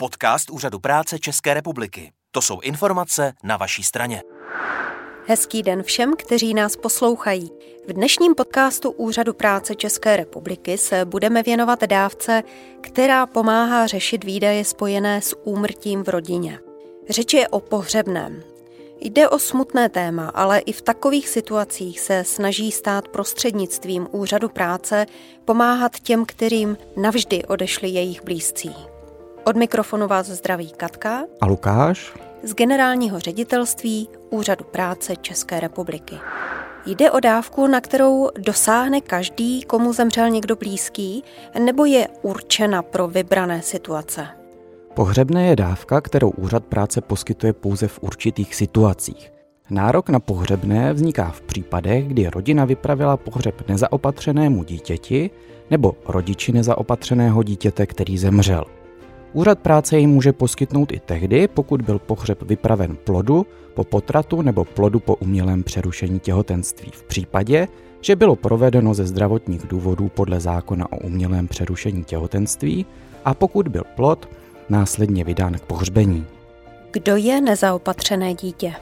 Podcast Úřadu práce České republiky. To jsou informace na vaší straně. Hezký den všem, kteří nás poslouchají. V dnešním podcastu Úřadu práce České republiky se budeme věnovat dávce, která pomáhá řešit výdaje spojené s úmrtím v rodině. Řeč je o pohřebném. Jde o smutné téma, ale i v takových situacích se snaží stát prostřednictvím úřadu práce pomáhat těm, kterým navždy odešli jejich blízcí. Od mikrofonu vás zdraví Katka a Lukáš z generálního ředitelství Úřadu práce České republiky. Jde o dávku, na kterou dosáhne každý, komu zemřel někdo blízký, nebo je určena pro vybrané situace? Pohřebné je dávka, kterou úřad práce poskytuje pouze v určitých situacích. Nárok na pohřebné vzniká v případech, kdy rodina vypravila pohřeb nezaopatřenému dítěti nebo rodiči nezaopatřeného dítěte, který zemřel. Úřad práce ji může poskytnout i tehdy, pokud byl pohřeb vypraven plodu po potratu nebo plodu po umělém přerušení těhotenství. V případě, že bylo provedeno ze zdravotních důvodů podle zákona o umělém přerušení těhotenství a pokud byl plod následně vydán k pohřbení. Kdo je nezaopatřené dítě?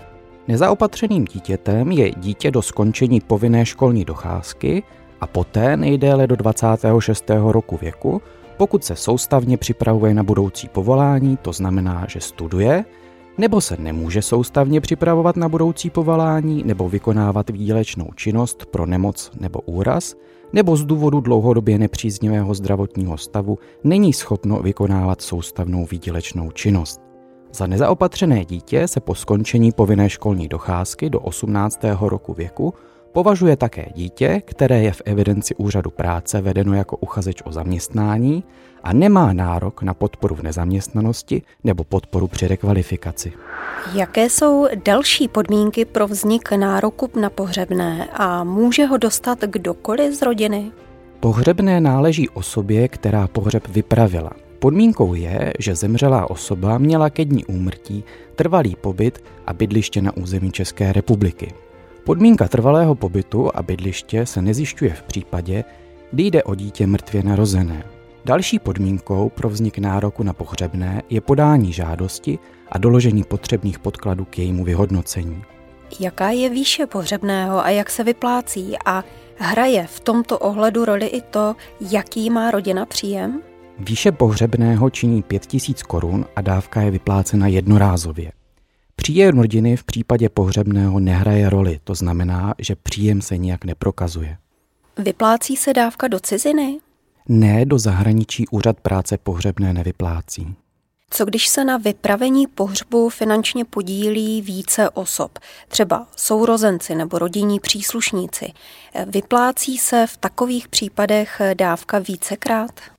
Nezaopatřeným dítětem je dítě do skončení povinné školní docházky a poté nejdéle do 26. roku věku, pokud se soustavně připravuje na budoucí povolání, to znamená, že studuje, nebo se nemůže soustavně připravovat na budoucí povolání nebo vykonávat výdělečnou činnost pro nemoc nebo úraz, nebo z důvodu dlouhodobě nepříznivého zdravotního stavu není schopno vykonávat soustavnou výdělečnou činnost. Za nezaopatřené dítě se po skončení povinné školní docházky do 18. roku věku považuje také dítě, které je v evidenci úřadu práce vedeno jako uchazeč o zaměstnání a nemá nárok na podporu v nezaměstnanosti nebo podporu při rekvalifikaci. Jaké jsou další podmínky pro vznik nároku na pohřebné a může ho dostat kdokoliv z rodiny? Pohřebné náleží osobě, která pohřeb vypravila. Podmínkou je, že zemřelá osoba měla ke dní úmrtí trvalý pobyt a bydliště na území České republiky. Podmínka trvalého pobytu a bydliště se nezjišťuje v případě, kdy jde o dítě mrtvě narozené. Další podmínkou pro vznik nároku na pohřebné je podání žádosti a doložení potřebných podkladů k jejímu vyhodnocení. Jaká je výše pohřebného a jak se vyplácí a hraje v tomto ohledu roli i to, jaký má rodina příjem? Výše pohřebného činí 5000 korun a dávka je vyplácena jednorázově. Příjem rodiny v případě pohřebného nehraje roli, to znamená, že příjem se nijak neprokazuje. Vyplácí se dávka do ciziny? Ne, do zahraničí úřad práce pohřebné nevyplácí. Co když se na vypravení pohřbu finančně podílí více osob, třeba sourozenci nebo rodinní příslušníci? Vyplácí se v takových případech dávka vícekrát?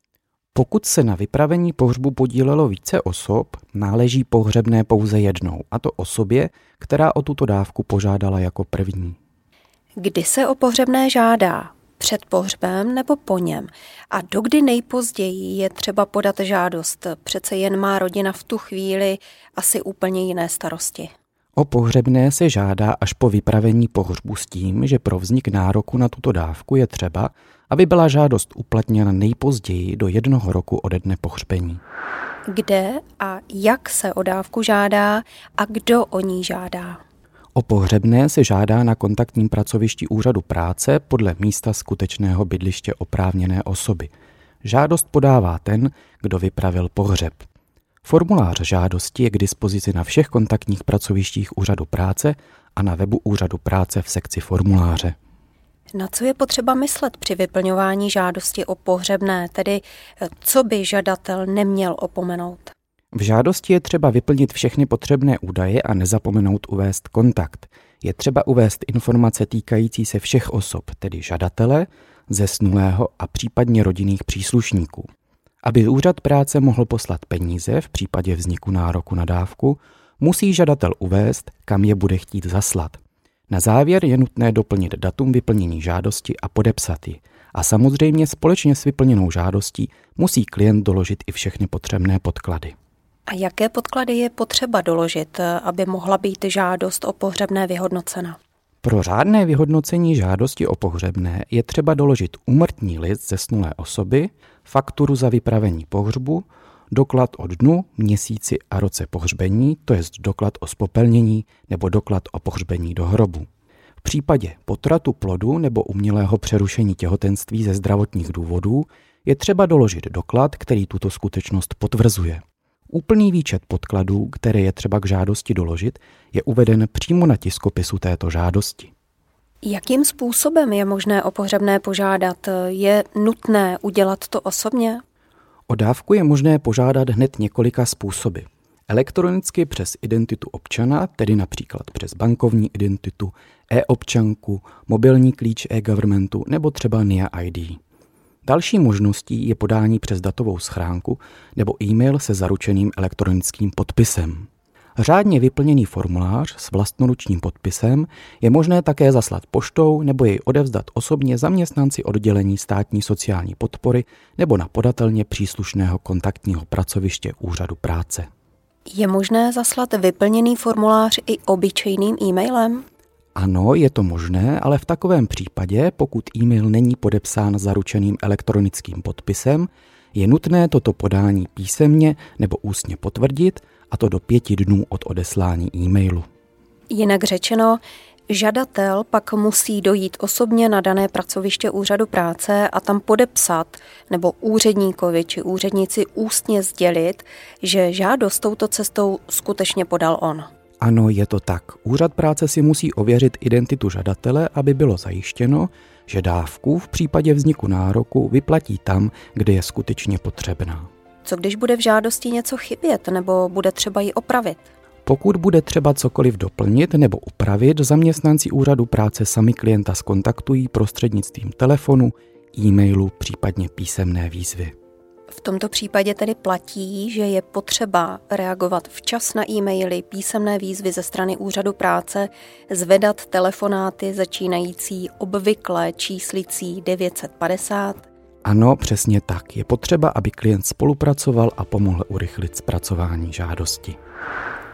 Pokud se na vypravení pohřbu podílelo více osob, náleží pohřebné pouze jednou, a to osobě, která o tuto dávku požádala jako první. Kdy se o pohřebné žádá? Před pohřbem nebo po něm? A dokdy nejpozději je třeba podat žádost? Přece jen má rodina v tu chvíli asi úplně jiné starosti. O pohřebné se žádá až po vypravení pohřbu s tím, že pro vznik nároku na tuto dávku je třeba, aby byla žádost uplatněna nejpozději do jednoho roku ode dne pohřbení. Kde a jak se o dávku žádá a kdo o ní žádá? O pohřebné se žádá na kontaktním pracovišti úřadu práce podle místa skutečného bydliště oprávněné osoby. Žádost podává ten, kdo vypravil pohřeb. Formulář žádosti je k dispozici na všech kontaktních pracovištích úřadu práce a na webu úřadu práce v sekci formuláře. Na co je potřeba myslet při vyplňování žádosti o pohřebné, tedy eh, co by žadatel neměl opomenout? V žádosti je třeba vyplnit všechny potřebné údaje a nezapomenout uvést kontakt. Je třeba uvést informace týkající se všech osob, tedy žadatele, zesnulého a případně rodinných příslušníků. Aby úřad práce mohl poslat peníze v případě vzniku nároku na dávku, musí žadatel uvést, kam je bude chtít zaslat. Na závěr je nutné doplnit datum vyplnění žádosti a podepsat ji. A samozřejmě společně s vyplněnou žádostí musí klient doložit i všechny potřebné podklady. A jaké podklady je potřeba doložit, aby mohla být žádost o pohřebné vyhodnocena? Pro řádné vyhodnocení žádosti o pohřebné je třeba doložit úmrtní list zesnulé osoby, fakturu za vypravení pohřbu, doklad o dnu, měsíci a roce pohřbení, to je doklad o spopelnění nebo doklad o pohřbení do hrobu. V případě potratu plodu nebo umělého přerušení těhotenství ze zdravotních důvodů je třeba doložit doklad, který tuto skutečnost potvrzuje. Úplný výčet podkladů, které je třeba k žádosti doložit, je uveden přímo na tiskopisu této žádosti. Jakým způsobem je možné o pohřebné požádat? Je nutné udělat to osobně? O dávku je možné požádat hned několika způsoby. Elektronicky přes identitu občana, tedy například přes bankovní identitu, e-občanku, mobilní klíč e-governmentu nebo třeba NIA ID. Další možností je podání přes datovou schránku nebo e-mail se zaručeným elektronickým podpisem. Řádně vyplněný formulář s vlastnoručním podpisem je možné také zaslat poštou nebo jej odevzdat osobně zaměstnanci oddělení státní sociální podpory nebo na podatelně příslušného kontaktního pracoviště úřadu práce. Je možné zaslat vyplněný formulář i obyčejným e-mailem? Ano, je to možné, ale v takovém případě, pokud e-mail není podepsán zaručeným elektronickým podpisem, je nutné toto podání písemně nebo ústně potvrdit, a to do pěti dnů od odeslání e-mailu. Jinak řečeno, žadatel pak musí dojít osobně na dané pracoviště úřadu práce a tam podepsat nebo úředníkovi či úřednici ústně sdělit, že žádost touto cestou skutečně podal on. Ano, je to tak. Úřad práce si musí ověřit identitu žadatele, aby bylo zajištěno, že dávku v případě vzniku nároku vyplatí tam, kde je skutečně potřebná. Co když bude v žádosti něco chybět nebo bude třeba ji opravit? Pokud bude třeba cokoliv doplnit nebo upravit, zaměstnanci úřadu práce sami klienta skontaktují prostřednictvím telefonu, e-mailu, případně písemné výzvy. V tomto případě tedy platí, že je potřeba reagovat včas na e-maily, písemné výzvy ze strany úřadu práce, zvedat telefonáty začínající obvykle číslicí 950. Ano, přesně tak. Je potřeba, aby klient spolupracoval a pomohl urychlit zpracování žádosti.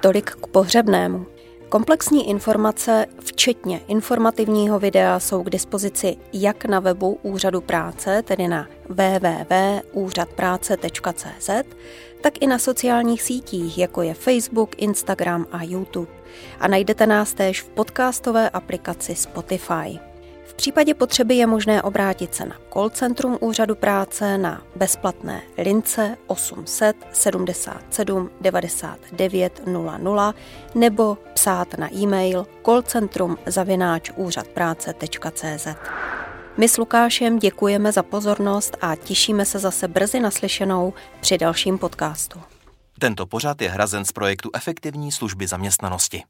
Tolik k pohřebnému. Komplexní informace, včetně informativního videa, jsou k dispozici jak na webu Úřadu práce, tedy na www.úřadpráce.cz, tak i na sociálních sítích, jako je Facebook, Instagram a YouTube. A najdete nás též v podcastové aplikaci Spotify. V případě potřeby je možné obrátit se na call centrum úřadu práce na bezplatné lince 800 77 99 00 nebo psát na e-mail callcentrum zavináč úřadpráce.cz. My s Lukášem děkujeme za pozornost a těšíme se zase brzy naslyšenou při dalším podcastu. Tento pořad je hrazen z projektu Efektivní služby zaměstnanosti.